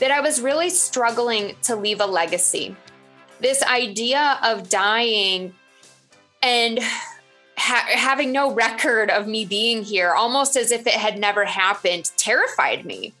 that I was really struggling to leave a legacy. This idea of dying and ha- having no record of me being here, almost as if it had never happened, terrified me.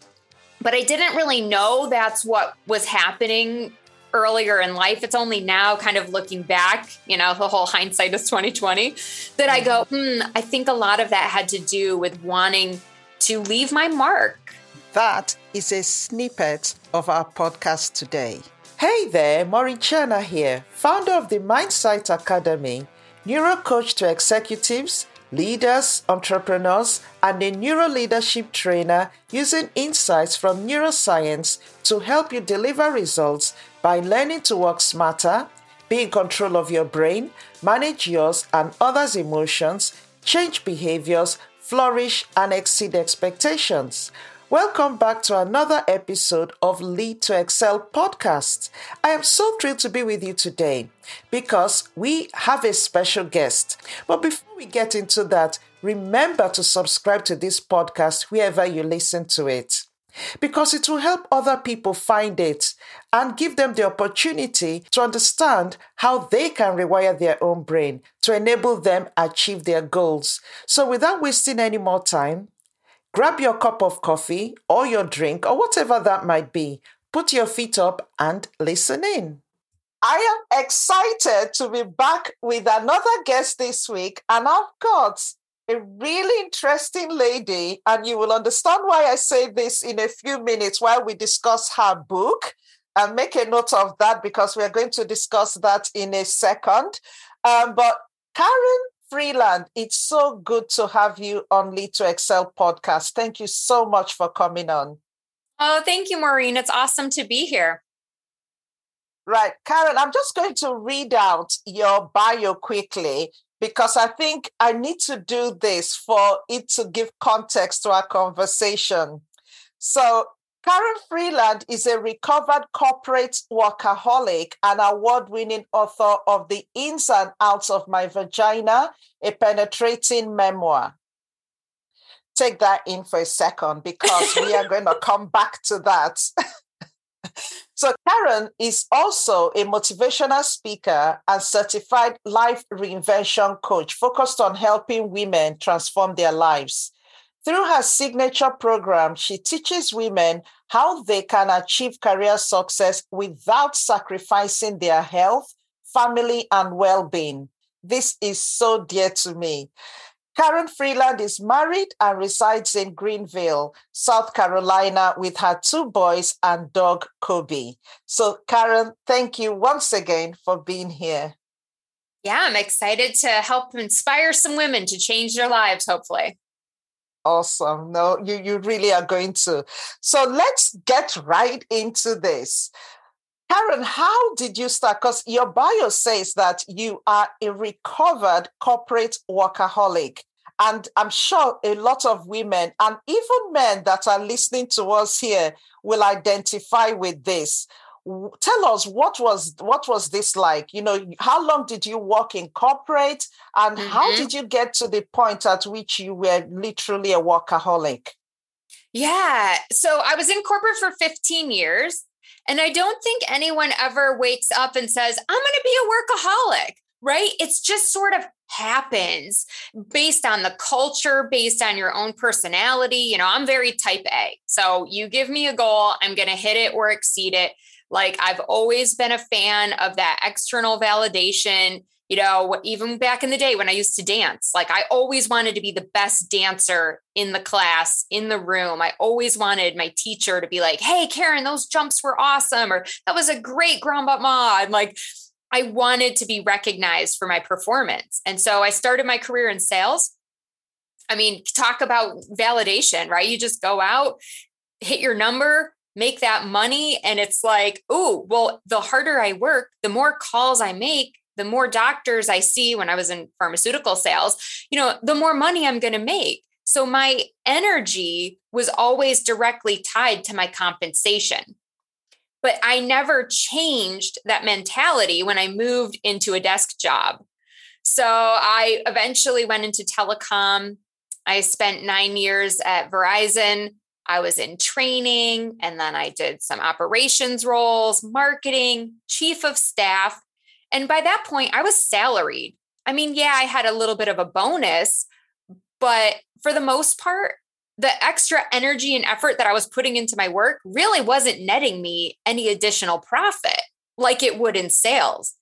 But I didn't really know that's what was happening earlier in life. It's only now, kind of looking back, you know, the whole hindsight is 2020, that I go, hmm, I think a lot of that had to do with wanting to leave my mark. That is a snippet of our podcast today. Hey there, Maureen Chana here, founder of the Mindsight Academy, neuro coach to executives, leaders, entrepreneurs, and a neuro leadership trainer using insights from neuroscience to help you deliver results by learning to work smarter, be in control of your brain, manage yours and others' emotions, change behaviors, flourish, and exceed expectations. Welcome back to another episode of Lead to Excel podcast. I am so thrilled to be with you today because we have a special guest. But before we get into that, remember to subscribe to this podcast wherever you listen to it because it will help other people find it and give them the opportunity to understand how they can rewire their own brain to enable them achieve their goals. So without wasting any more time, Grab your cup of coffee or your drink or whatever that might be. Put your feet up and listen in. I am excited to be back with another guest this week, and I've got a really interesting lady, and you will understand why I say this in a few minutes while we discuss her book. And make a note of that because we're going to discuss that in a second. Um, but Karen Freeland, it's so good to have you on Lead to Excel podcast. Thank you so much for coming on. Oh, thank you, Maureen. It's awesome to be here. Right. Karen, I'm just going to read out your bio quickly because I think I need to do this for it to give context to our conversation. So, Karen Freeland is a recovered corporate workaholic and award winning author of The Ins and Outs of My Vagina, a penetrating memoir. Take that in for a second because we are going to come back to that. so, Karen is also a motivational speaker and certified life reinvention coach focused on helping women transform their lives. Through her signature program, she teaches women how they can achieve career success without sacrificing their health, family, and well being. This is so dear to me. Karen Freeland is married and resides in Greenville, South Carolina, with her two boys and dog Kobe. So, Karen, thank you once again for being here. Yeah, I'm excited to help inspire some women to change their lives, hopefully. Awesome. No, you, you really are going to. So let's get right into this. Karen, how did you start? Because your bio says that you are a recovered corporate workaholic. And I'm sure a lot of women and even men that are listening to us here will identify with this tell us what was what was this like? You know how long did you work in corporate? And mm-hmm. how did you get to the point at which you were literally a workaholic? Yeah so i was in corporate for 15 years and i don't think anyone ever wakes up and says i'm going to be a workaholic right? It's just sort of happens based on the culture based on your own personality you know i'm very type a so you give me a goal i'm going to hit it or exceed it like I've always been a fan of that external validation. You know, even back in the day when I used to dance, like I always wanted to be the best dancer in the class, in the room. I always wanted my teacher to be like, hey, Karen, those jumps were awesome, or that was a great grand ma. And like, I wanted to be recognized for my performance. And so I started my career in sales. I mean, talk about validation, right? You just go out, hit your number, make that money. And it's like, oh, well, the harder I work, the more calls I make, the more doctors I see when I was in pharmaceutical sales, you know, the more money I'm going to make. So my energy was always directly tied to my compensation. But I never changed that mentality when I moved into a desk job. So I eventually went into telecom. I spent nine years at Verizon. I was in training and then I did some operations roles, marketing, chief of staff. And by that point, I was salaried. I mean, yeah, I had a little bit of a bonus, but for the most part, the extra energy and effort that I was putting into my work really wasn't netting me any additional profit like it would in sales.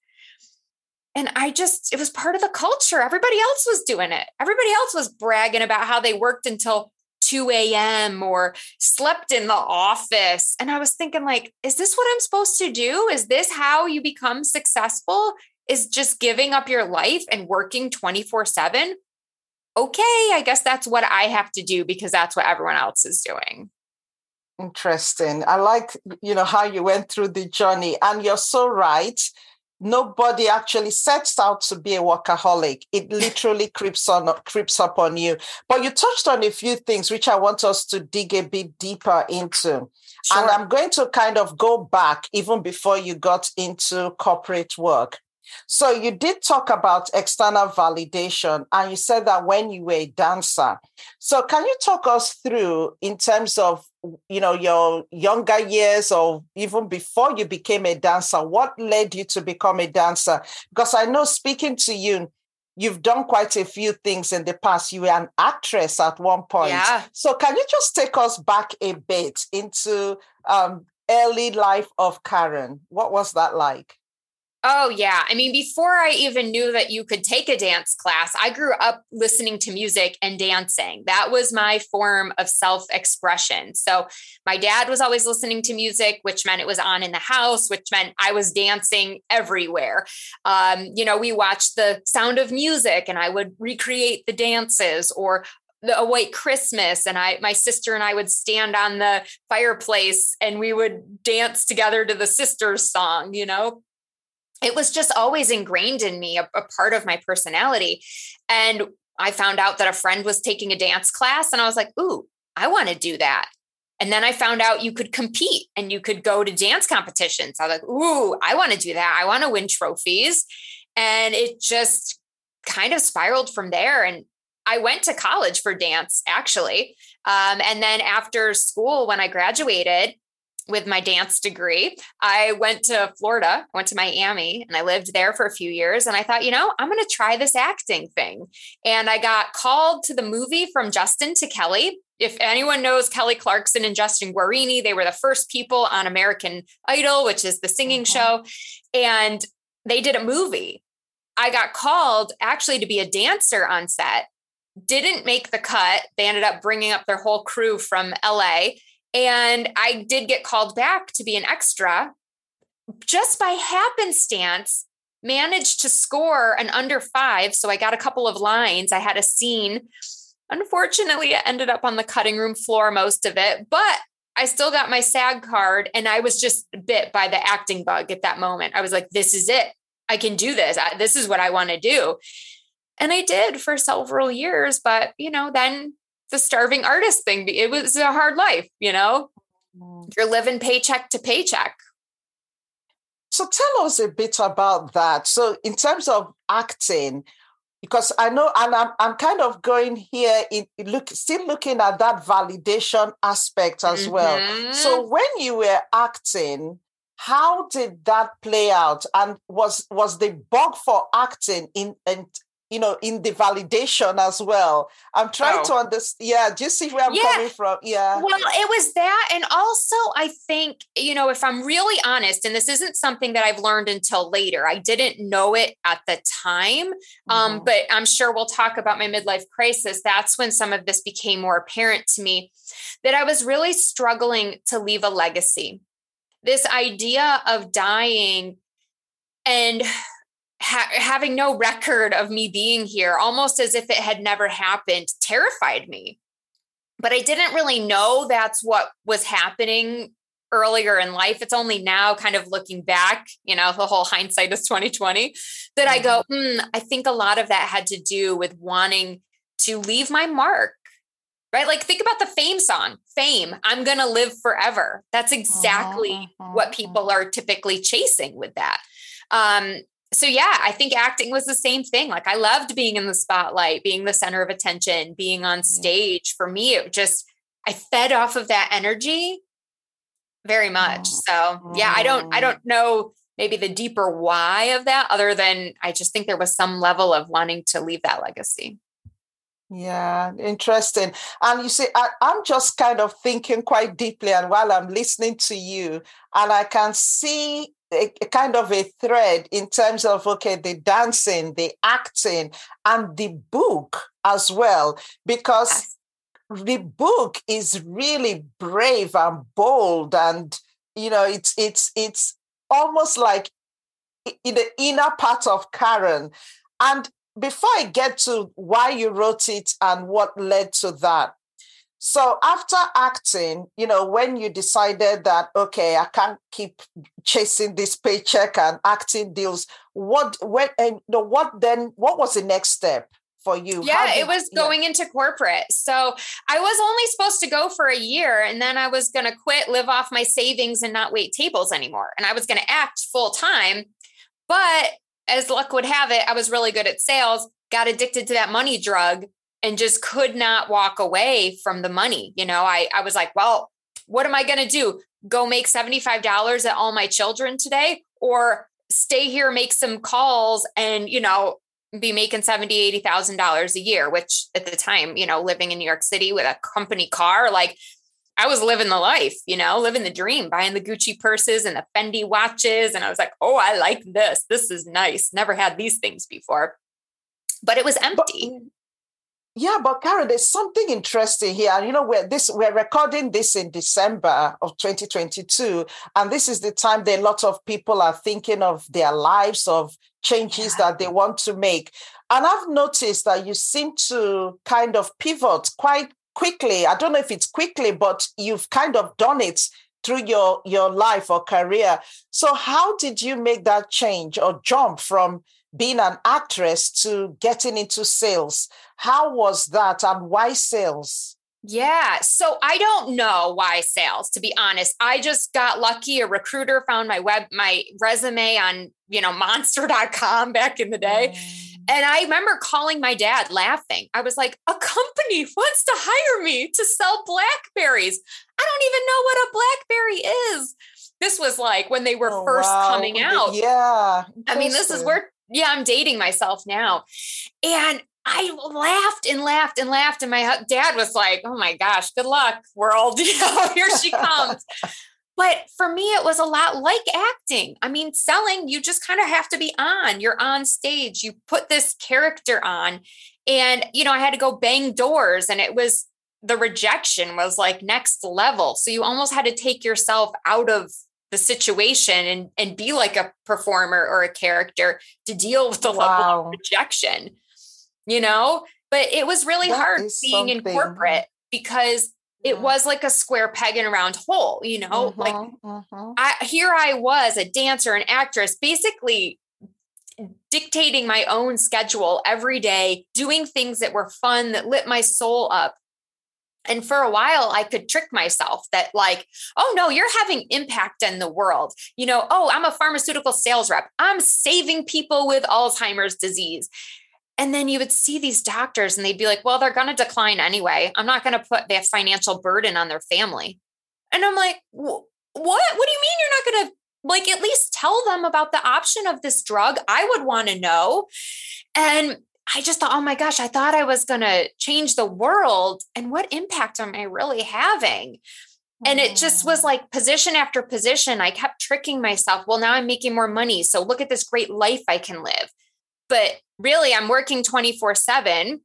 And I just, it was part of the culture. Everybody else was doing it. Everybody else was bragging about how they worked until 2 a.m. or slept in the office. And I was thinking, like, is this what I'm supposed to do? Is this how you become successful? Is just giving up your life and working 24 7? Okay, I guess that's what I have to do because that's what everyone else is doing. Interesting. I like, you know, how you went through the journey and you're so right nobody actually sets out to be a workaholic. It literally creeps on creeps up on you. But you touched on a few things which I want us to dig a bit deeper into. Sure. And I'm going to kind of go back even before you got into corporate work. So you did talk about external validation and you said that when you were a dancer. So can you talk us through in terms of you know your younger years or even before you became a dancer what led you to become a dancer because I know speaking to you you've done quite a few things in the past. You were an actress at one point. Yeah. So can you just take us back a bit into um, early life of Karen? What was that like? Oh, yeah. I mean, before I even knew that you could take a dance class, I grew up listening to music and dancing. That was my form of self expression. So, my dad was always listening to music, which meant it was on in the house, which meant I was dancing everywhere. Um, you know, we watched the sound of music and I would recreate the dances or the, a white Christmas, and I, my sister and I would stand on the fireplace and we would dance together to the sisters song, you know it was just always ingrained in me, a, a part of my personality. And I found out that a friend was taking a dance class, and I was like, ooh, I want to do that. And then I found out you could compete and you could go to dance competitions. I was like, ooh, I want to do that. I want to win trophies. And it just kind of spiraled from there. And I went to college for dance, actually. Um, and then after school, when I graduated, with my dance degree. I went to Florida, I went to Miami, and I lived there for a few years. And I thought, you know, I'm going to try this acting thing. And I got called to the movie from Justin to Kelly. If anyone knows Kelly Clarkson and Justin Guarini, they were the first people on American Idol, which is the singing mm-hmm. show. And they did a movie. I got called actually to be a dancer on set. Didn't make the cut. They ended up bringing up their whole crew from LA and I did get called back to be an extra. Just by happenstance, managed to score an under five. So I got a couple of lines. I had a scene. Unfortunately, it ended up on the cutting room floor, most of it, but I still got my SAG card and I was just bit by the acting bug at that moment. I was like, this is it. I can do this. I, this is what I want to do. And I did for several years. But, you know, then the starving artist thing. It was a hard life, you know? Mm. You're living paycheck to paycheck. So tell us a bit about that. So in terms of acting, because I know, and I'm, I'm kind of going here in look, still looking at that validation aspect as mm-hmm. well. So when you were acting, how did that play out? And was was the bug for acting in, in you know, in the validation as well. I'm trying oh. to understand. Yeah, do you see where I'm yeah. coming from? Yeah. Well, it was that. And also, I think, you know, if I'm really honest, and this isn't something that I've learned until later, I didn't know it at the time. Um, mm-hmm. Um, but I'm sure we'll talk about my midlife crisis. That's when some of this became more apparent to me that I was really struggling to leave a legacy. This idea of dying and ha- having no record of me being here, almost as if it had never happened, terrified me. But I didn't really know that's what was happening earlier in life. It's only now, kind of looking back, you know, the whole hindsight is 2020, that I go, mm, I think a lot of that had to do with wanting to leave my mark. Right? Like, think about the fame song, Fame, I'm going to live forever. That's exactly what people are typically chasing with that. Um, so yeah, I think acting was the same thing. Like I loved being in the spotlight, being the center of attention, being on stage. For me, it just I fed off of that energy very much. So yeah, I don't I don't know maybe the deeper why of that other than I just think there was some level of wanting to leave that legacy. Yeah, interesting. And you see, I, am just kind of thinking quite deeply, and while I'm listening to you, and I can see a, a kind of a thread in terms of okay, the dancing, the acting, and the book as well, because yes. the book is really brave and bold, and you know, it's it's it's almost like in the inner part of Karen. And before I get to why you wrote it and what led to that, so after acting, you know, when you decided that okay, I can't keep chasing this paycheck and acting deals, what when and you know, what then what was the next step? for you? Yeah, did, it was going yeah. into corporate. So I was only supposed to go for a year and then I was going to quit, live off my savings and not wait tables anymore. And I was going to act full time. But as luck would have it, I was really good at sales, got addicted to that money drug and just could not walk away from the money. You know, I, I was like, well, what am I going to do? Go make $75 at all my children today or stay here, make some calls and, you know, be making seventy, eighty thousand dollars a year, which at the time, you know, living in New York City with a company car, like I was living the life, you know, living the dream, buying the Gucci purses and the Fendi watches. And I was like, oh, I like this. This is nice. Never had these things before. But it was empty. But, yeah, but Karen, there's something interesting here. You know, we're this we're recording this in December of 2022, and this is the time that a lot of people are thinking of their lives, of changes yeah. that they want to make. And I've noticed that you seem to kind of pivot quite quickly. I don't know if it's quickly, but you've kind of done it through your your life or career. So how did you make that change or jump from being an actress to getting into sales? How was that and why sales? Yeah. So I don't know why sales, to be honest. I just got lucky. A recruiter found my web, my resume on, you know, monster.com back in the day. Mm. And I remember calling my dad laughing. I was like, a company wants to hire me to sell Blackberries. I don't even know what a Blackberry is. This was like when they were oh, first wow. coming out. Yeah. I mean, this is where, yeah, I'm dating myself now. And I laughed and laughed and laughed. And my dad was like, oh my gosh, good luck, world. You know, here she comes. but for me, it was a lot like acting. I mean, selling, you just kind of have to be on. You're on stage, you put this character on. And, you know, I had to go bang doors, and it was the rejection was like next level. So you almost had to take yourself out of the situation and, and be like a performer or a character to deal with the wow. level of rejection you know? But it was really that hard being something. in corporate because it yeah. was like a square peg in a round hole, you know? like uh-huh. I here I was, a dancer, an actress, basically dictating my own schedule every day, doing things that were fun, that lit my soul up. And for a while, I could trick myself that, like, oh no, you're having impact in the world. You know, oh, I'm a pharmaceutical sales rep. I'm saving people with Alzheimer's disease. And then you would see these doctors and they'd be like, well, they're going to decline anyway. I'm not going to put that financial burden on their family. And I'm like, what? What do you mean you're not going to like at least tell them about the option of this drug? I would want to know. And I just thought, oh my gosh, I thought I was going to change the world. And what impact am I really having? And it just was like position after position. I kept tricking myself. Well, now I'm making more money. So look at this great life I can live. But really, I'm working 24 7.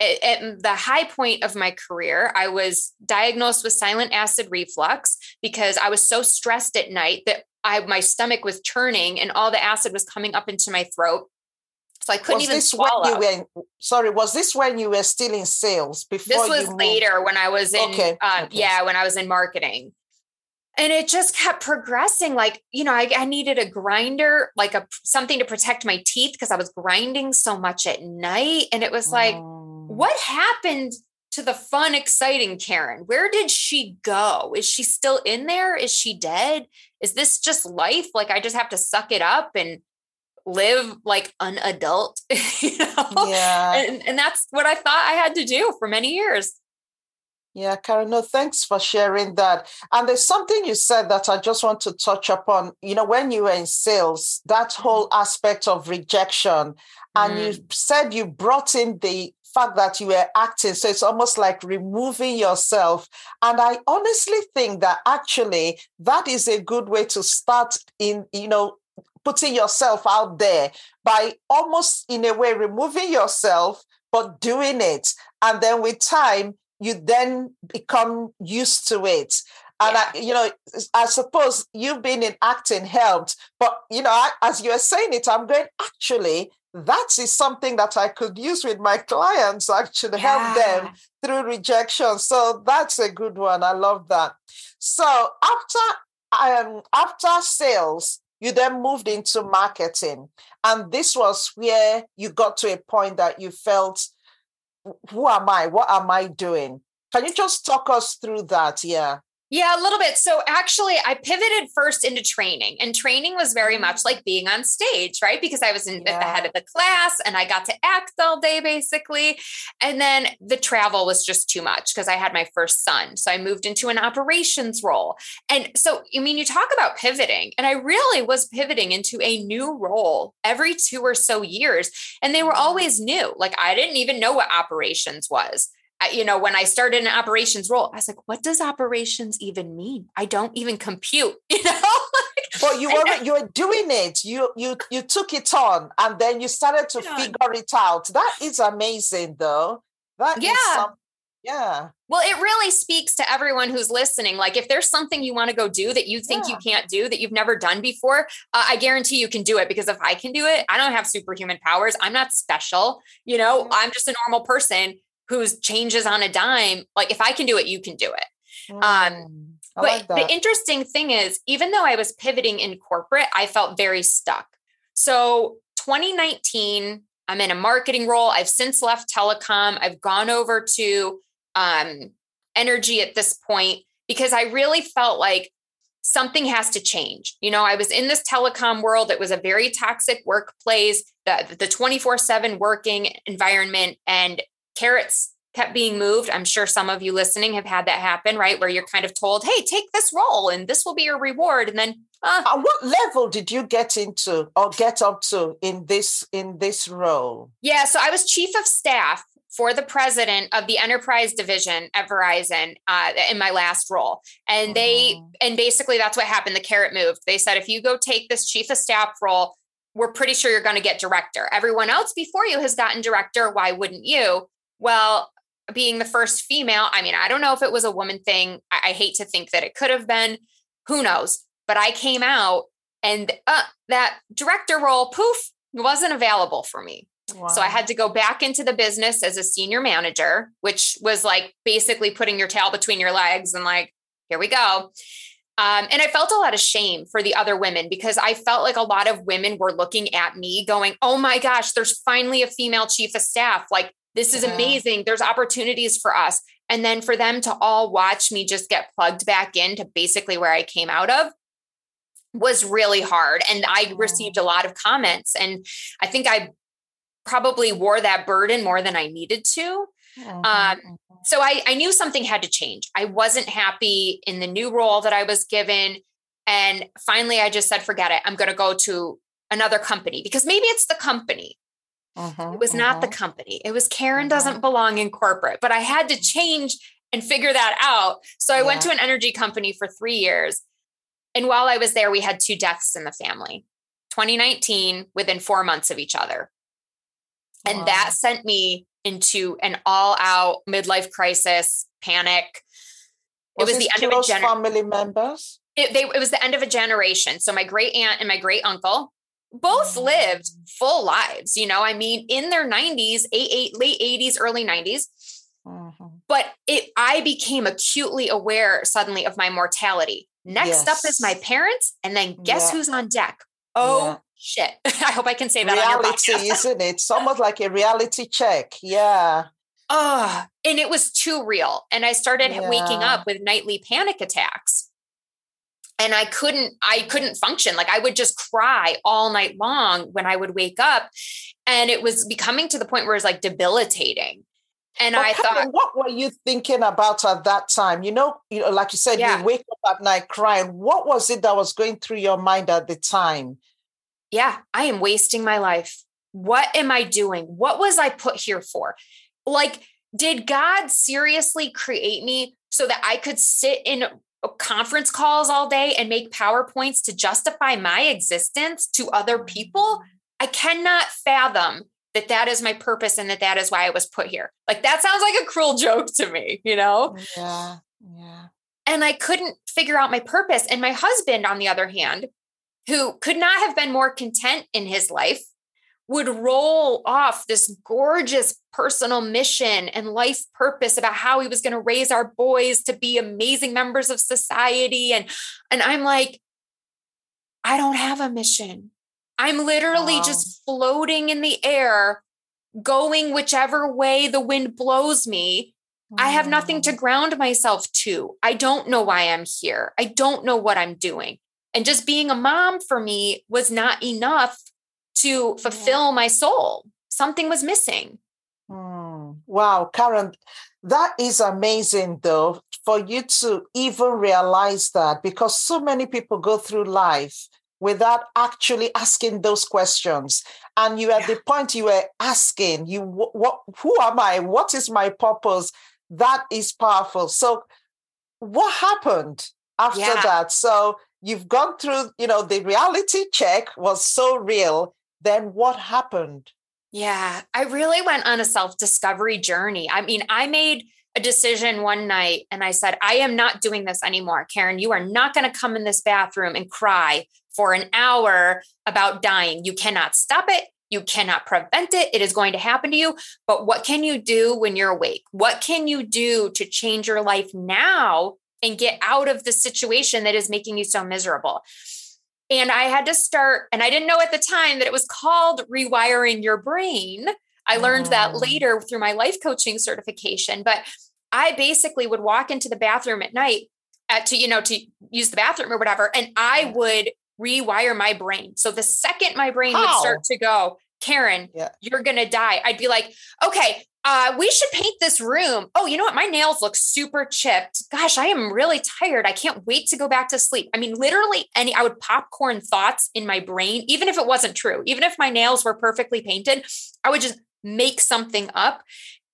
At the high point of my career, I was diagnosed with silent acid reflux because I was so stressed at night that I my stomach was churning and all the acid was coming up into my throat. So I couldn't was even swallow. Were, sorry, was this when you were still in sales? Before this was later when I was in, okay. Uh, okay. yeah, when I was in marketing and it just kept progressing like you know I, I, needed a grinder like a something to protect my teeth because i was grinding so much at night and it was like oh. what happened to the fun exciting karen where did she go is she still in there is she dead is this just life like i just have to suck it up and live like an adult you know yeah and, and that's what i thought i had to do for many years Yeah, Karen, no, thanks for sharing that. And there's something you said that I just want to touch upon. You know, when you were in sales, that whole aspect of rejection, and mm. you said you brought in the fact that you were acting. So it's almost like removing yourself. And I honestly think that actually that is a good way to start in, you know, putting yourself out there by almost in a way removing yourself, but doing it. And then with time, you then become used to it. And yeah. I, you know, I suppose you've been in acting helped, but you know, I, as you are saying it, I'm going actually that is something that I could use with my clients actually yeah. help them through rejection. So that's a good one. I love that. So after um after sales, you then moved into marketing. And this was where you got to a point that you felt, who am I? What am I doing? Can you just talk us through that? Yeah. Yeah, a little bit. So actually, I pivoted first into training, and training was very much mm. like being on stage, right? Because I was in, yeah. at the head of the class and I got to act all day basically. And then the travel was just too much because I had my first son. So I moved into an operations role. And so, I mean, you talk about pivoting, and I really was pivoting into a new role every two or so years. And they were mm. always new. Like I didn't even know what operations was you know, when I started an operations role, I was like, what does operations even mean? I don't even compute, you know? but you were you were doing it. You you you took it on and then you started to figure it out. That is amazing though. That yeah. Some, yeah. Well, it really speaks to everyone who's listening. Like, if there's something you want to go do that you think yeah. you can't do, that you've never done before, uh, I guarantee you can do it. Because if I can do it, I don't have superhuman powers. I'm not special. You know, I'm just a normal person whose changes on a dime like if i can do it you can do it um, mm, um but like the interesting thing is even though i was pivoting in corporate i felt very stuck so 2019 i'm in a marketing role i've since left telecom i've gone over to um, energy at this point because i really felt like something has to change. You know, I was in this telecom world. It was a very toxic workplace, the, the 24 7 working environment. And carrots kept being moved. I'm sure some of you listening have had that happen, right? Where you're kind of told, hey, take this role and this will be your reward. And then uh, At what level did you get into or get up to in this in this role? Yeah, so I was chief of staff for the president of the enterprise division at Verizon uh, in my last role. And they, mm-hmm. and basically that's what happened. The carrot moved. They said, if you go take this chief of staff role, we're pretty sure you're going to get director. Everyone else before you has gotten director. Why wouldn't you? Well, being the first female, I mean, I don't know if it was a woman thing. I, I hate to think that it could have been. Who knows? But I came out and uh, that director role, poof, wasn't available for me. Wow. So I had to go back into the business as a senior manager, which was like basically putting your tail between your legs and like, here we go. Um, and I felt a lot of shame for the other women because I felt like a lot of women were looking at me going, oh my gosh, there's finally a female chief of staff. Like, this is amazing. There's opportunities for us. And then for them to all watch me just get plugged back into basically where I came out of was really hard. And I received a lot of comments. And I think I probably wore that burden more than I needed to. Mm-hmm. Um, so I, I knew something had to change. I wasn't happy in the new role that I was given. And finally, I just said, forget it. I'm going to go to another company because maybe it's the company. Uh-huh, it was uh-huh. not the uh-huh. company. It was Karen uh-huh. doesn't belong in corporate, but I had to change and figure that out. So I yeah. went to an energy company for three years. And while I was there, we had two deaths in the family 2019 within four months of each other. And wow. that sent me into an all out midlife crisis, panic. Was it was the end of a generation. family members? It, they, it was the end of a generation. So my great aunt and my great uncle both lived full lives, you know, I mean, in their 90s, eight, eight, late 80s, early 90s. Mm-hmm. But it I became acutely aware suddenly of my mortality. Next yes. up is my parents, and then guess yeah. who's on deck? Oh yeah. shit. I hope I can say that reality, isn't it? It's almost like a reality check. Yeah. Oh, and it was too real. And I started yeah. waking up with nightly panic attacks and i couldn't i couldn't function like i would just cry all night long when i would wake up and it was becoming to the point where it was like debilitating And but I Karen, thought, what were you thinking about at that time? You know, you know, like you said, yeah. you wake up at night crying. What was it that was going through your mind at the time? Yeah, I am wasting my life. What am I doing? What was I put here for? Like, did God seriously create me so that I could sit in conference calls all day and make PowerPoints to justify my existence to other mm. people? I cannot fathom that that is my purpose and that that is why I was put here. Like that sounds like a cruel joke to me, you know? Yeah. Yeah. And I couldn't figure out my purpose. And my husband, on the other hand, who could not have been more content in his life, would roll off this gorgeous personal mission and life purpose about how he was going to raise our boys to be amazing members of society and and I'm like I don't have a mission. I'm literally wow. just floating in the air, going whichever way the wind blows me. I have nothing to ground myself to. I don't know why I'm here. I don't know what I'm doing. And just being a mom for me was not enough to fulfill my soul. Something was missing. Mm. Wow, Karen, that is amazing though, for you to even realize that because so many people go through life without actually asking those questions and you at yeah. the point you were asking you what who am i what is my purpose that is powerful so what happened after yeah. that so you've gone through you know the reality check was so real then what happened yeah i really went on a self discovery journey i mean i made a decision one night and I said, I am not doing this anymore. Karen, you are not going to come in this bathroom and cry for an hour about dying. You cannot stop it. You cannot prevent it. It is going to happen to you. But what can you do when you're awake? What can you do to change your life now and get out of the situation that is making you so miserable? And I had to start, and I didn't know at the time that it was called rewiring your brain. I learned that oh. later through my life coaching certification. But I basically would walk into the bathroom at night at, to, you know, to use the bathroom or whatever. And I mm. would rewire my brain. So the second my brain How? would start to go, Karen, yeah. you're going to die. I'd be like, okay, uh, we should paint this room. Oh, you know what? My nails look super chipped. Gosh, I am really tired. I can't wait to go back to sleep. I mean, literally any, I would popcorn thoughts in my brain, even if it wasn't true, even if my nails were perfectly painted, I would just make something up.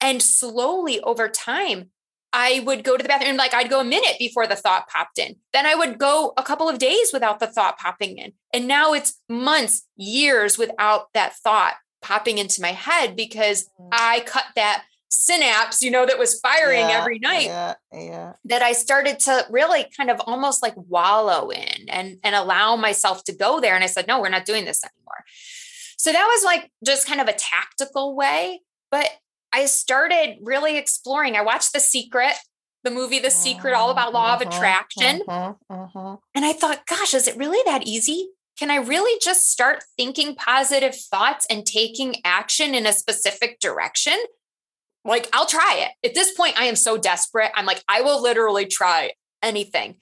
And slowly over time, I would go to the bathroom, like I'd go a minute before the thought popped in. Then I would go a couple of days without the thought popping in. And now it's months, years without that thought popping into my head because mm. I cut that synapse, you know, that was firing yeah, every night. Yeah, yeah. That I started to really kind of almost like wallow in and and allow myself to go there. And I said, no, we're not doing this anymore. So that was like just kind of a tactical way. But I started really exploring. I watched The Secret, the movie The Secret, all about law of uh-huh, attraction. Uh-huh, uh-huh. And I thought, gosh, is it really that easy? Can I really just start thinking positive thoughts and taking action in a specific direction? Like, I'll try it. At this point, I am so desperate. I'm like, I will literally try anything.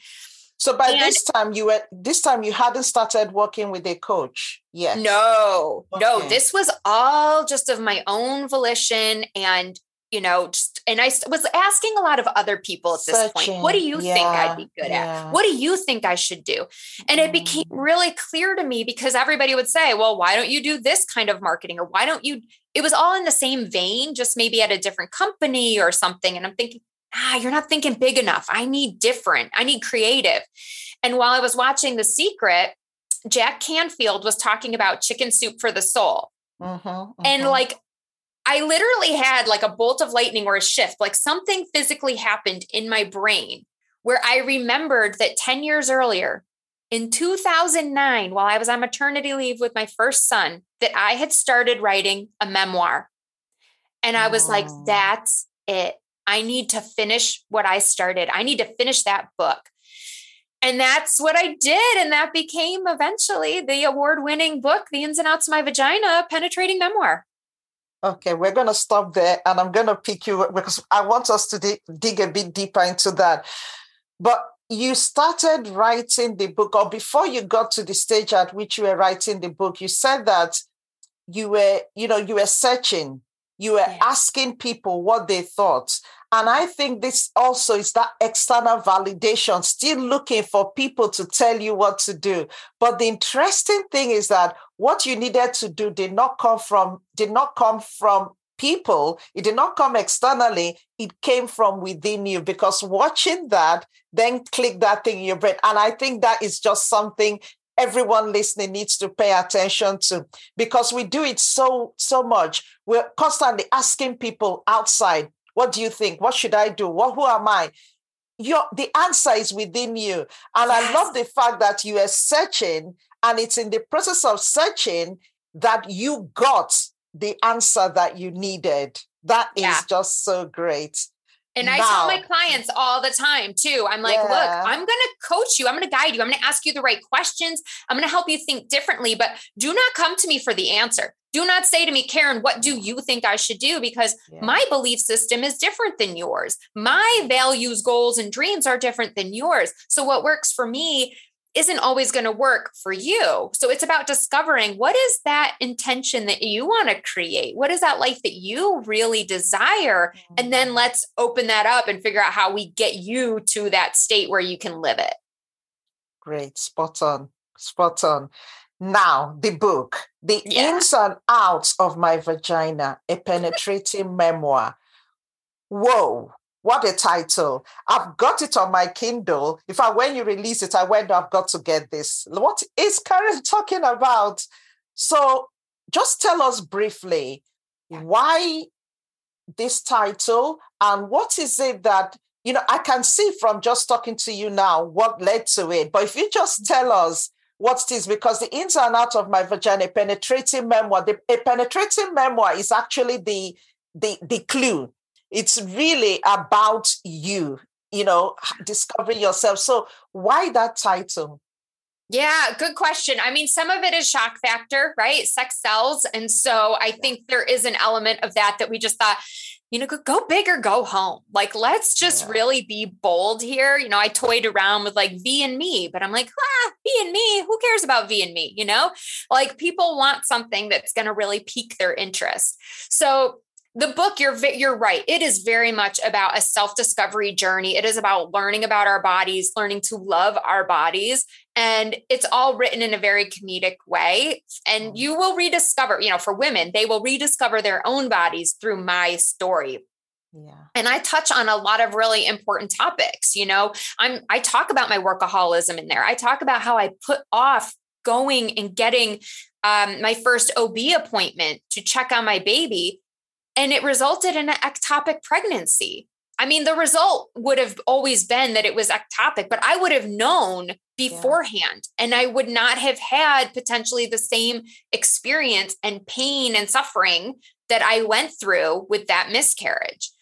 So by and this time you were this time you hadn't started working with a coach yet. No, okay. no, this was all just of my own volition and you know, just and I was asking a lot of other people at this Searching. point, what do you yeah, think I'd be good yeah. at? What do you think I should do? And mm. it became mm. really clear to me because everybody would say, well, why don't you do this kind of marketing? Or why don't you? It was all in the same vein, just maybe at a different company or something. And I'm thinking, ah, you're not thinking big enough. I need different. I need creative. And while I was watching The Secret, Jack Canfield was talking about chicken soup for the soul. Mm-hmm, mm-hmm. And like, I literally had like a bolt of lightning or a shift, like something physically happened in my brain where I remembered that 10 years earlier, in 2009, while I was on maternity leave with my first son, that I had started writing a memoir. And I was oh. like, that's it. I need to finish what I started. I need to finish that book. And that's what I did. And that became eventually the award winning book, The Ins and Outs of My Vagina Penetrating Memoir. Okay, we're going to stop there and I'm going to pick you because I want us to dig, dig a bit deeper into that. But you started writing the book, or before you got to the stage at which you were writing the book, you said that you were, you know, you were searching you were yeah. asking people what they thought. And I think this also is that external validation, still looking for people to tell you what to do. But the interesting thing is that what you needed to do did not come from did not come from people. It did not come externally. It came from within you because watching that, then click that thing in your brain. And I think that is just something everyone listening needs to pay attention to because we do it so so much. We're constantly asking people outside what do you think? What should i do? What who am i? Your the answer is within you. And yes. i love the fact that you are searching and it's in the process of searching that you got the answer that you needed. That is yeah. just so great and. I tell my clients all the time too. I'm like, yeah. look, I'm going to coach you. I'm going to guide you. I'm going to ask you the right questions. I'm going to help you think differently, but do not come to me for the answer. Do not say to me, Karen, what do you think I should do? Because yeah. my belief system is different than yours. My values, goals, and dreams are different than yours. So, what works for me isn't always going to work for you. So it's about discovering what is that intention that you want to create? What is that life that you really desire? And then mm. let's open that up and figure out how we get you to that state where you can live it. Great. Spot on. Spot on. Now, the book, The yeah. Ins and Outs of My Vagina, a penetrating memoir. Whoa, what a title. I've got it on my Kindle. In fact, when you release it, I went, I've got to get this. What is Karen talking about? So just tell us briefly why this title and what is it that, you know, I can see from just talking to you now what led to it. But if you just tell us what it is, because the ins and out of my vagina, penetrating memoir, the, a penetrating memoir is actually the the the clue it's really about you, you know, discovering yourself. So, why that title? Yeah, good question. I mean, some of it is shock factor, right? Sex sells. And so I think there is an element of that that we just thought, you know, go big or go home. Like, let's just yeah. really be bold here. You know, I toyed around with like V and me, but I'm like, ah, V and me, who cares about V and me? You know, like people want something that's going to really pique their interest. So the book you're you're right it is very much about a self-discovery journey it is about learning about our bodies learning to love our bodies and it's all written in a very comedic way and mm. you will rediscover you know for women they will rediscover their own bodies through my story yeah. And I touch on a lot of really important topics, you know. I'm I talk about my workaholism in there. I talk about how I put off going and getting um, my first OB appointment to check on my baby and it resulted in an ectopic pregnancy. I mean, the result would have always been that it was ectopic, but I would have known beforehand yeah. and I would not have had potentially the same experience and pain and suffering that I went through with that miscarriage.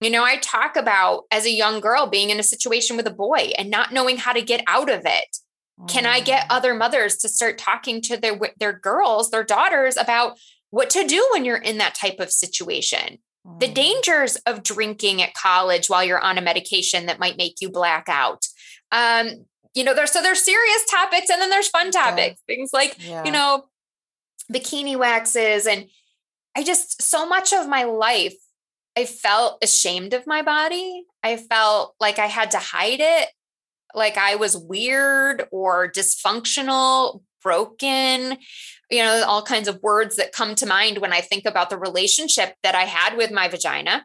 You know, I talk about as a young girl being in a situation with a boy and not knowing how to get out of it. Mm. Can I get mm. other mothers to start talking to their their girls, their daughters about what to do when you're in that type of situation. Mm. The dangers of drinking at college while you're on a medication that might make you black out. Um, you know, there's so there's serious topics and then there's fun topics, yeah. things like, yeah. you know, bikini waxes. And I just, so much of my life, I felt ashamed of my body. I felt like I had to hide it, like I was weird or dysfunctional, broken you know, all kinds of words that come to mind when I think about the relationship that I had with my vagina.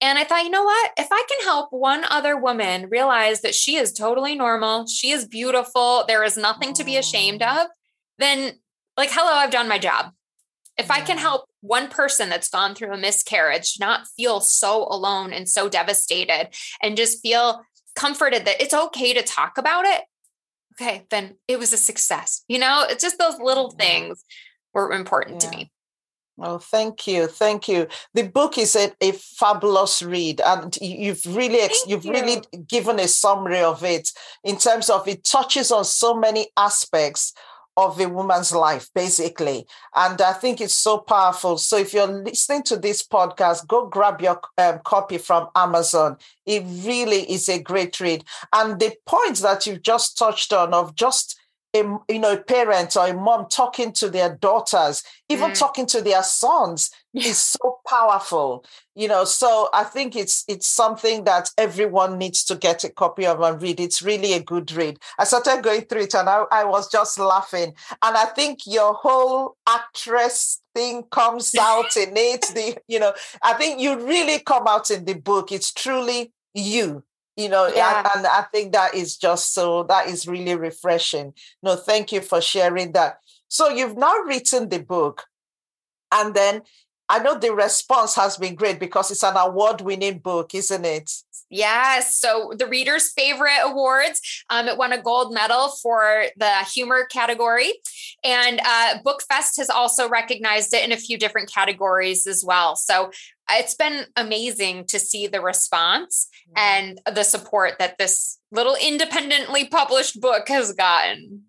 And I thought, you know what? If I can help one other woman realize that she is totally normal, she is beautiful, there is nothing to be ashamed of, then, like, hello, I've done my job. If I can help one person that's gone through a miscarriage not feel so alone and so devastated and just feel comforted that it's okay to talk about it, okay, then it was a success. You know, it's just those little things were important yeah. to me. Oh, thank you, thank you. The book is a, a fabulous read, and you've really ex- you've you. really given a summary of it in terms of it touches on so many aspects of a woman's life, basically. And I think it's so powerful. So if you're listening to this podcast, go grab your um, copy from Amazon. It really is a great read. And the points that you've just touched on of just a, you know, a parent or a mom talking to their daughters, even mm. talking to their sons, is so powerful you know so i think it's it's something that everyone needs to get a copy of and read. It's really a good read. I started going through it and i, I was just laughing. And i think your whole actress thing comes out in it the you know i think you really come out in the book. It's truly you you know yeah. and, and i think that is just so that is really refreshing. No thank you for sharing that. So you've now written the book and then I know the response has been great because it's an award winning book, isn't it? Yes. So the reader's favorite awards, um, it won a gold medal for the humor category. And uh, BookFest has also recognized it in a few different categories as well. So it's been amazing to see the response mm-hmm. and the support that this little independently published book has gotten.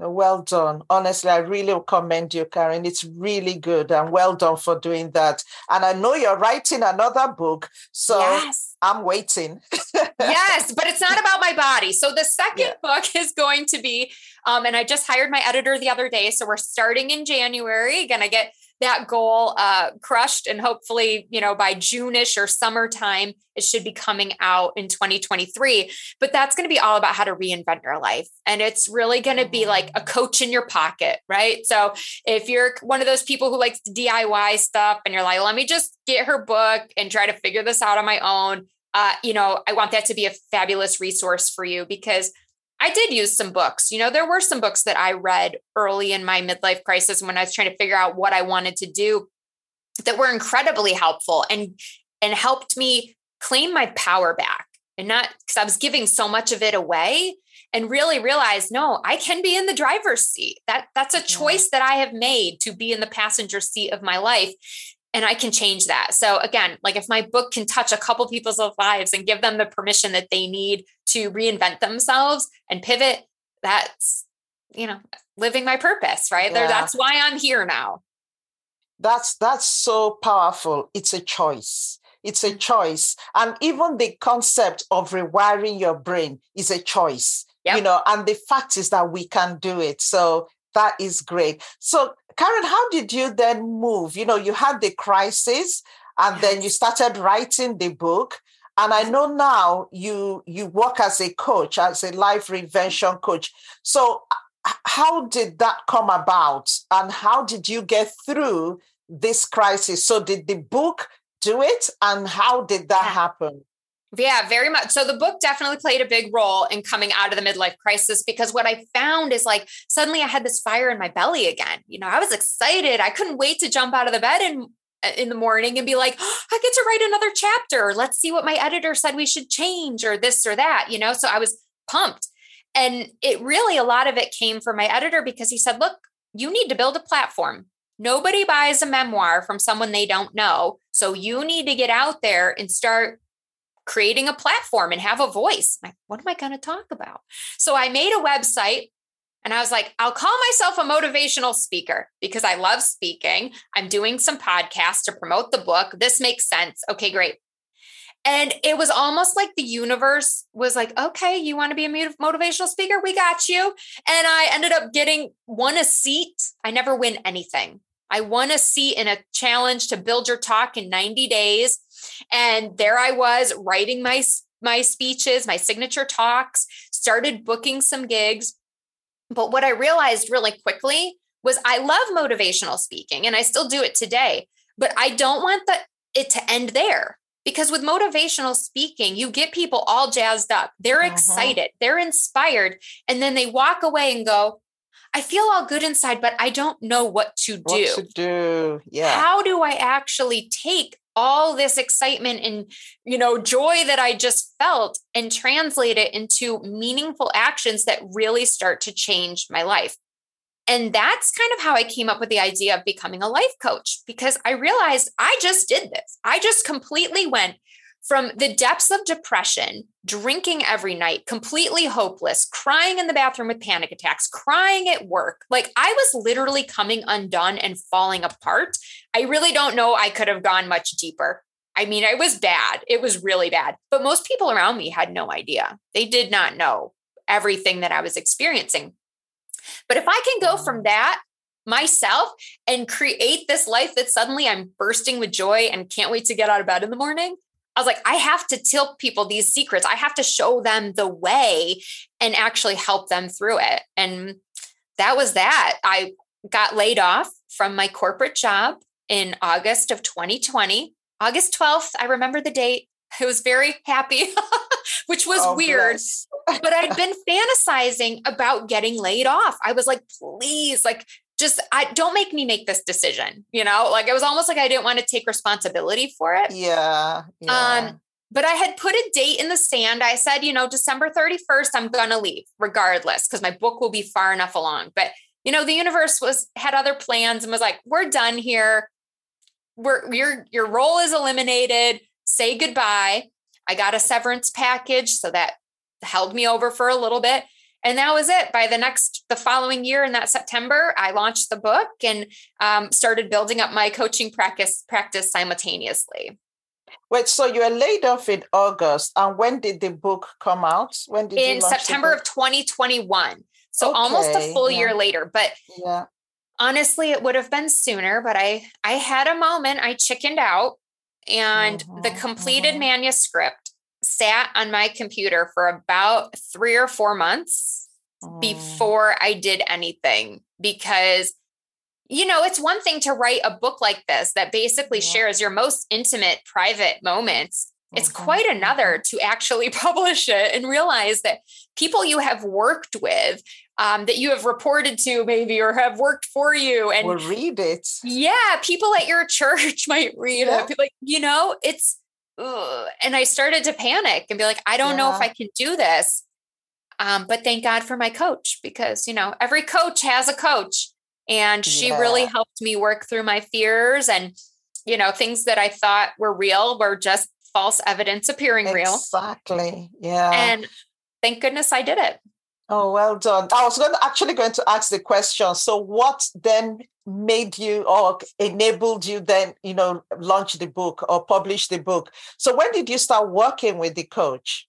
Well done. Honestly, I really commend you, Karen. It's really good and well done for doing that. And I know you're writing another book. So yes. I'm waiting. yes, but it's not about my body. So the second yeah. book is going to be, um, and I just hired my editor the other day. So we're starting in January. Gonna get that goal uh, crushed and hopefully you know by june-ish or summertime it should be coming out in 2023 but that's going to be all about how to reinvent your life. And it's really going to be like a mm. coach in your pocket right? So if you're one of those people who likes diy stuff and you're like let me just get her book and try to figure this out on my own uh, you know i want that to be a fabulous resource for you because I did use some books. You know, there were some books that I read early in my midlife crisis when I was trying to figure out what I wanted to do that were incredibly helpful and and helped me claim my power back. And not because I was giving so much of it away and really realized, no, I can be in the driver's seat. That that's a choice that I have made to be in the passenger seat of my life and I can change that. So again, like if my book can touch a couple people's lives and give them the permission that they need to reinvent themselves and pivot, that's you know, living my purpose, right? Yeah. That's why I'm here now. That's that's so powerful. It's a choice. It's a mm-hmm. choice. And even the concept of rewiring your brain is a choice. Yep. You know, and the fact is that we can do it. So that is great. So Karen, how did you then move? You know, you had the crisis and then you started writing the book. And I know now you you work as a coach, as a life reinvention coach. So how did that come about and how did you get through this crisis? So did the book do it and how did that happen? Yeah, very much. So the book definitely played a big role in coming out of the midlife crisis because what I found is like suddenly I had this fire in my belly again. You know, I was excited. I couldn't wait to jump out of the bed and in the morning and be like, oh, I get to write another chapter. Let's see what my editor said we should change or this or that, you know? So I was pumped. And it really, a lot of it came from my editor because he said, look, you need to build a platform. Nobody buys a memoir from someone they don't know. So you need to get out there and start creating a platform and have a voice. Like, what am I going to talk about? So I made a website and I was like, I'll call myself a motivational speaker because I love speaking. I'm doing some podcasts to promote the book. This makes sense. Okay, great. And it was almost like the universe was like, okay, you want to be a motivational speaker? We got you. And I ended up getting won a seat. I never win anything. I want to see in a challenge to build your talk in 90 days. And there I was writing my, my speeches, my signature talks, started booking some gigs. But what I realized really quickly was I love motivational speaking and I still do it today, but I don't want the, it to end there because with motivational speaking you get people all jazzed up they're uh-huh. excited they're inspired and then they walk away and go I feel all good inside, but I don't know what to do. What to do? Yeah. How do I actually take all this excitement and you know joy that I just felt and translate it into meaningful actions that really start to change my life? And that's kind of how I came up with the idea of becoming a life coach because I realized I just did this. I just completely went from the depths of depression, drinking every night, completely hopeless, crying in the bathroom with panic attacks, crying at work. Like I was literally coming undone and falling apart. I really don't know I could have gone much deeper. I mean, it was bad. It was really bad. But most people around me had no idea. They did not know everything that I was experiencing. But if I can go from that myself and create this life that suddenly I'm bursting with joy and can't wait to get out of bed in the morning. I was like, I have to tell people these secrets. I have to show them the way and actually help them through it. And that was that. I got laid off from my corporate job in August of 2020. August 12th, I remember the date. I was very happy, which was oh, weird. but I'd been fantasizing about getting laid off. I was like, please, like, just I don't make me make this decision, you know? Like it was almost like I didn't want to take responsibility for it. Yeah. yeah. Um, but I had put a date in the sand. I said, you know, December 31st, I'm gonna leave regardless, because my book will be far enough along. But you know, the universe was had other plans and was like, we're done here. We're your your role is eliminated. Say goodbye. I got a severance package, so that held me over for a little bit and that was it by the next the following year in that september i launched the book and um, started building up my coaching practice practice simultaneously wait so you were laid off in august and when did the book come out when did in september of 2021 so okay. almost a full yeah. year later but yeah honestly it would have been sooner but i i had a moment i chickened out and mm-hmm, the completed mm-hmm. manuscript sat on my computer for about three or four months oh. before I did anything because, you know, it's one thing to write a book like this that basically yeah. shares your most intimate, private moments. It's mm-hmm. quite another mm-hmm. to actually publish it and realize that people you have worked with, um, that you have reported to maybe or have worked for you and read it. Yeah, people at your church might read yeah. it. Like, you know, it's. And I started to panic and be like, I don't yeah. know if I can do this. Um, but thank God for my coach because, you know, every coach has a coach. And she yeah. really helped me work through my fears and, you know, things that I thought were real were just false evidence appearing exactly. real. Exactly. Yeah. And thank goodness I did it. Oh, well done. I was going to, actually going to ask the question. So, what then made you or enabled you then, you know, launch the book or publish the book? So, when did you start working with the coach?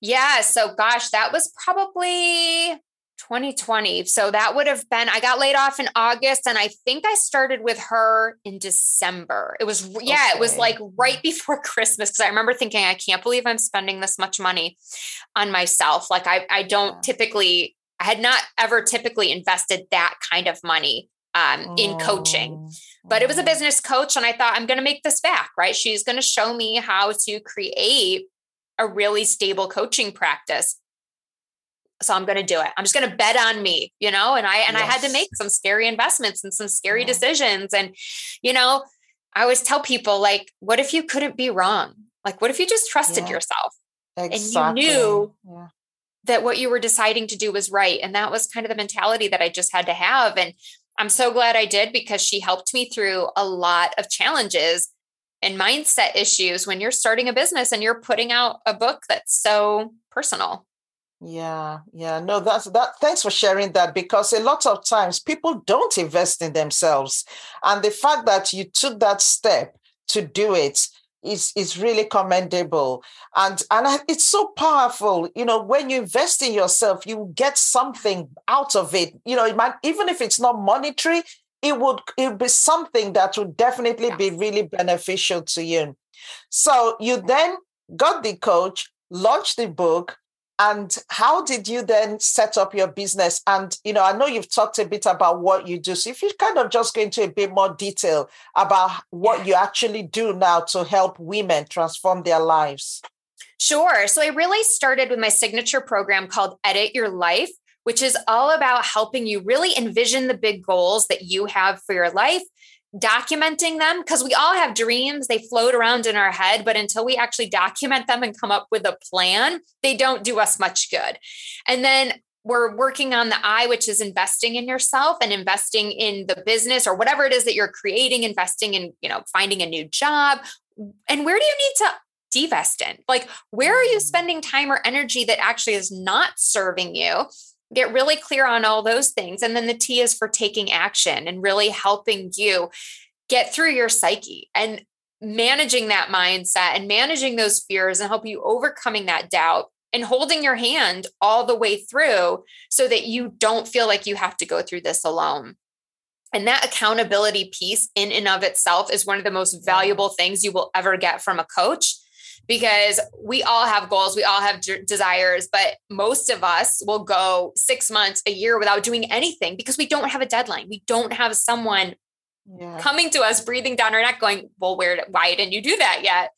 Yeah. So, gosh, that was probably 2020. So that would have been, I got laid off in August and I think I started with her in December. It was, yeah, okay. it was like right before Christmas. Cause I remember thinking, I can't believe I'm spending this much money on myself. Like I, I don't typically, I had not ever typically invested that kind of money um, in coaching, but it was a mm. business coach. And I thought, I'm going to make this back, right? She's going to show me how to create a really stable coaching practice so i'm going to do it i'm just going to bet on me you know and i and yes. i had to make some scary investments and some scary yeah. decisions and you know i always tell people like what if you couldn't be wrong like what if you just trusted yeah. yourself exactly. and you knew yeah. that what you were deciding to do was right and that was kind of the mentality that i just had to have and i'm so glad i did because she helped me through a lot of challenges and mindset issues when you're starting a business and you're putting out a book that's so personal yeah, yeah. No, that's that. Thanks for sharing that because a lot of times people don't invest in themselves. And the fact that you took that step to do it is is really commendable. And and it's so powerful. You know, when you invest in yourself, you get something out of it. You know, it might, even if it's not monetary, it would it would be something that would definitely be really beneficial to you. So you then got the coach, launched the book, and how did you then set up your business? And you know i know you've talked a bit about what you do. So if you kind of just go into a bit more detail about what you actually do now to help women transform their lives. Sure. So i really started with my signature program called edit your life which is all about helping you really envision the big goals that you have for your life documenting them because we all have dreams they float around in our head but until we actually document them and come up with a plan they don't do us much good and then we're working on the I, which is investing in yourself and investing in the business or whatever it is that you're creating, investing in, you know, finding a new job. And where do you need to divest in? Like, where are you mm. spending time or energy that actually is not serving you? Get really clear on all those things. And then the T is for taking action and really helping you get through your psyche and managing that mindset and managing those fears and help you overcoming that doubt and holding your hand all the way through so that you don't feel like you have to go through this alone. And that accountability piece, in and of itself, is one of the most valuable things you will ever get from a coach because we all have goals, we all have d- desires, but most of us will go six months, a year without doing anything because we don't have a deadline. We don't have someone yeah. coming to us, breathing down our neck, going, Well, where, why didn't you do that yet?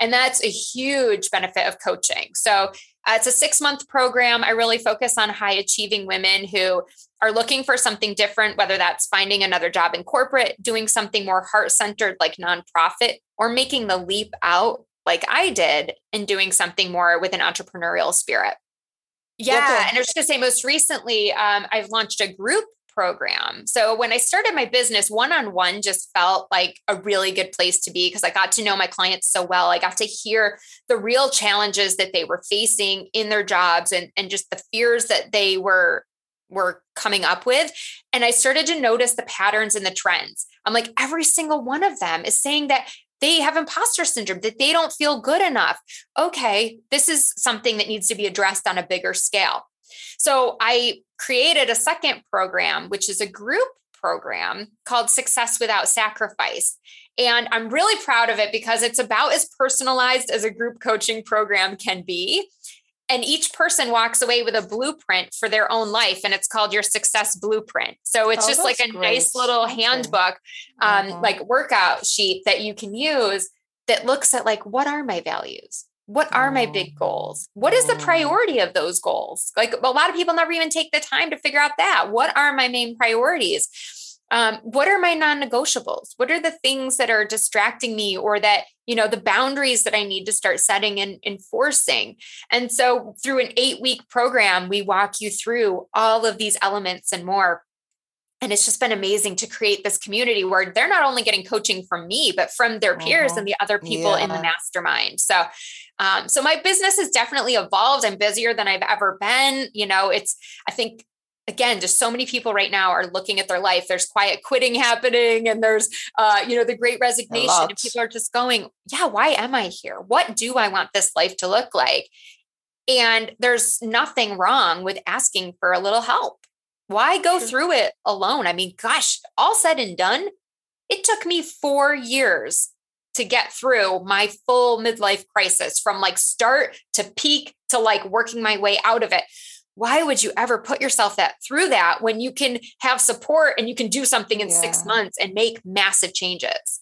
And that's a huge benefit of coaching. So uh, it's a six month program. I really focus on high achieving women who are looking for something different, whether that's finding another job in corporate, doing something more heart centered like nonprofit, or making the leap out like I did and doing something more with an entrepreneurial spirit. Yeah. And I was just going to say, most recently, um, I've launched a group program. So when I started my business, one on one just felt like a really good place to be because I got to know my clients so well. I got to hear the real challenges that they were facing in their jobs and, and just the fears that they were were coming up with and i started to notice the patterns and the trends i'm like every single one of them is saying that they have imposter syndrome that they don't feel good enough okay this is something that needs to be addressed on a bigger scale so I created a second program, which is a group program called Success Without Sacrifice. And I'm really proud of it because it's about as personalized as a group coaching program can be. And each person walks away with a blueprint for their own life, and it's called your success blueprint. So it's oh, just like a great. nice little handbook, um, uh-huh. like workout sheet that you can use that looks at like what are my values what are my big goals what is the mm. priority of those goals like a lot of people never even take the time to figure out that what are my main priorities um, what are my non-negotiables? What are the things that are distracting me or that you know the boundaries that i need to start setting and enforcing? And so through an eight week program we walk you through all of these elements and more. And it's just been amazing to create this community where they're not only getting coaching from me but from their peers uh-huh. and the other people yeah. in the mastermind. So um, so my business has definitely evolved. I'm busier than i've ever been. You know it's i think again just so many people right now are looking at their life. There's quiet quitting happening and there's uh, you know the great resignation and people are just going yeah why am i here? What do i want this life to look like? And there's nothing wrong with asking for a little help. Why go through it alone? I mean, gosh, all said and done, it took me four years to get through my full midlife crisis from like start to peak to like working my way out of it. Why would you ever put yourself that through that when you can have support and you can do something in yeah. six months and make massive changes?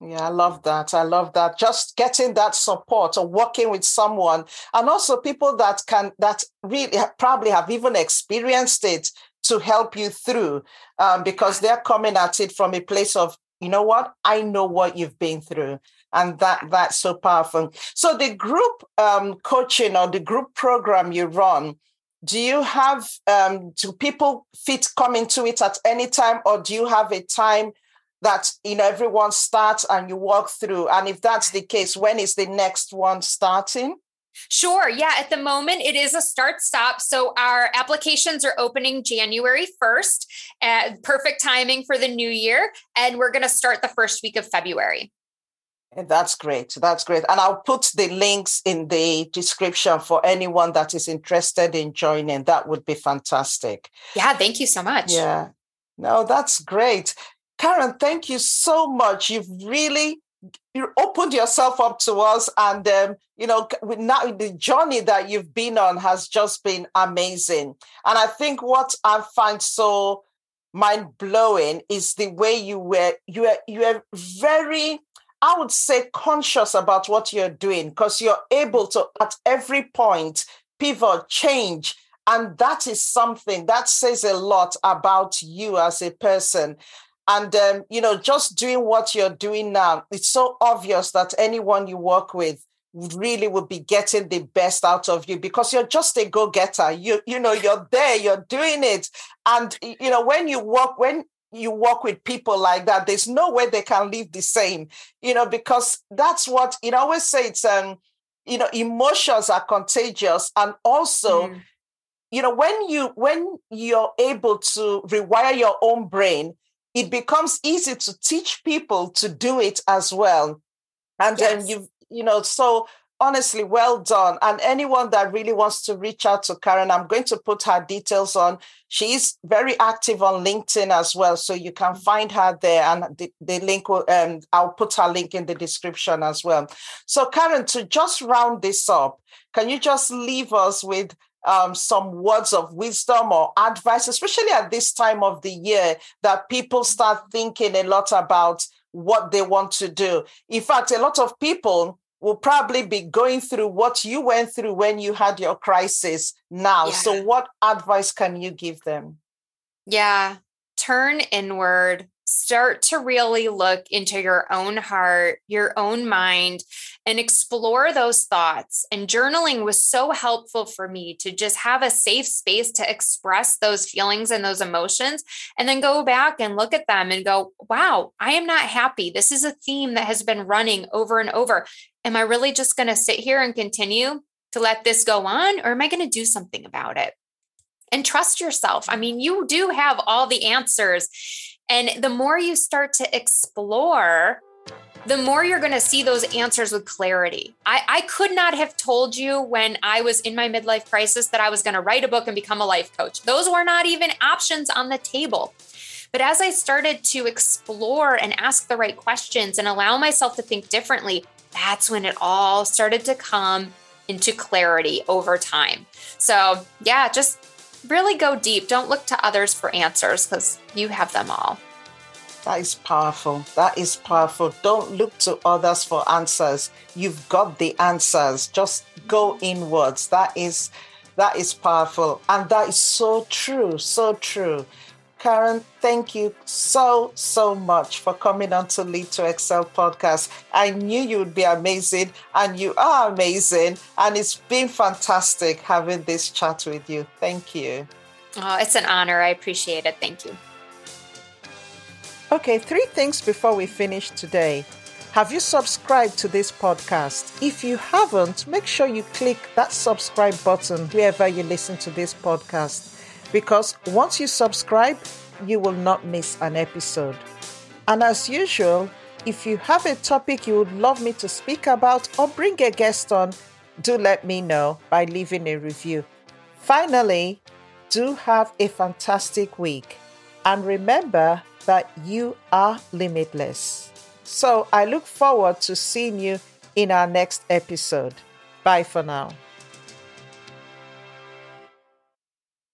Yeah, I love that. I love that. Just getting that support or working with someone and also people that can, that really probably have even experienced it to help you through um, because they're coming at it from a place of, you know what, I know what you've been through. And that that's so powerful. So the group um, coaching or the group program you run, do you have um, do people fit come into it at any time or do you have a time that you know everyone starts and you walk through and if that's the case when is the next one starting Sure. Yeah. At the moment, it is a start stop. So our applications are opening January 1st, at perfect timing for the new year. And we're going to start the first week of February. That's great. That's great. And I'll put the links in the description for anyone that is interested in joining. That would be fantastic. Yeah. Thank you so much. Yeah. No, that's great. Karen, thank you so much. You've really you opened yourself up to us and um, you know now the journey that you've been on has just been amazing and i think what i find so mind-blowing is the way you were you were you were very i would say conscious about what you're doing because you're able to at every point pivot change and that is something that says a lot about you as a person and, um, you know, just doing what you're doing now, it's so obvious that anyone you work with really would be getting the best out of you because you're just a go-getter. You, you know, you're there, you're doing it. And, you know, when you work, when you work with people like that, there's no way they can live the same, you know, because that's what, you know, I always say it's, um, you know, emotions are contagious. And also, mm. you know, when you, when you're able to rewire your own brain, it becomes easy to teach people to do it as well. And yes. then you you know, so honestly, well done. And anyone that really wants to reach out to Karen, I'm going to put her details on. She's very active on LinkedIn as well. So you can find her there. And the, the link, will, um, I'll put her link in the description as well. So, Karen, to just round this up, can you just leave us with um, some words of wisdom or advice, especially at this time of the year that people start thinking a lot about what they want to do? In fact, a lot of people will probably be going through what you went through when you had your crisis now. Yeah. So, what advice can you give them? Yeah, turn inward, start to really look into your own heart, your own mind, and explore those thoughts. And journaling was so helpful for me to just have a safe space to express those feelings and those emotions, and then go back and look at them and go, wow, I am not happy. This is a theme that has been running over and over. Am I really just going to sit here and continue to let this go on, or am I going to do something about it? And trust yourself. I mean, you do have all the answers and the more you start to explore, the more you're going to see those answers with clarity. I, I could not have told you when I was in my midlife crisis that I was going to write a book and become a life coach. Those were not even options on the table. But as I started to explore and ask the right questions and allow myself to think differently, that's when it all started to come into clarity over time. So, yeah, just really go deep. Don't look to others for answers because you have them all. That is powerful. That is powerful. Don't look to others for answers. You've got the answers. Just go inwards. That is that is powerful. And that is so true. So true. Karen, thank you so, so much for coming on to Lead to Excel podcast. I knew you would be amazing, and you are amazing. And it's been fantastic having this chat with you. Thank you. Oh, it's an honor. I appreciate it. Thank you. Okay, three things before we finish today. Have you subscribed to this podcast? If you haven't, make sure you click that subscribe button wherever you listen to this podcast because once you subscribe, you will not miss an episode. And as usual, if you have a topic you would love me to speak about or bring a guest on, do let me know by leaving a review. Finally, do have a fantastic week and remember that you are limitless. So I look forward to seeing you in our next episode. Bye for now.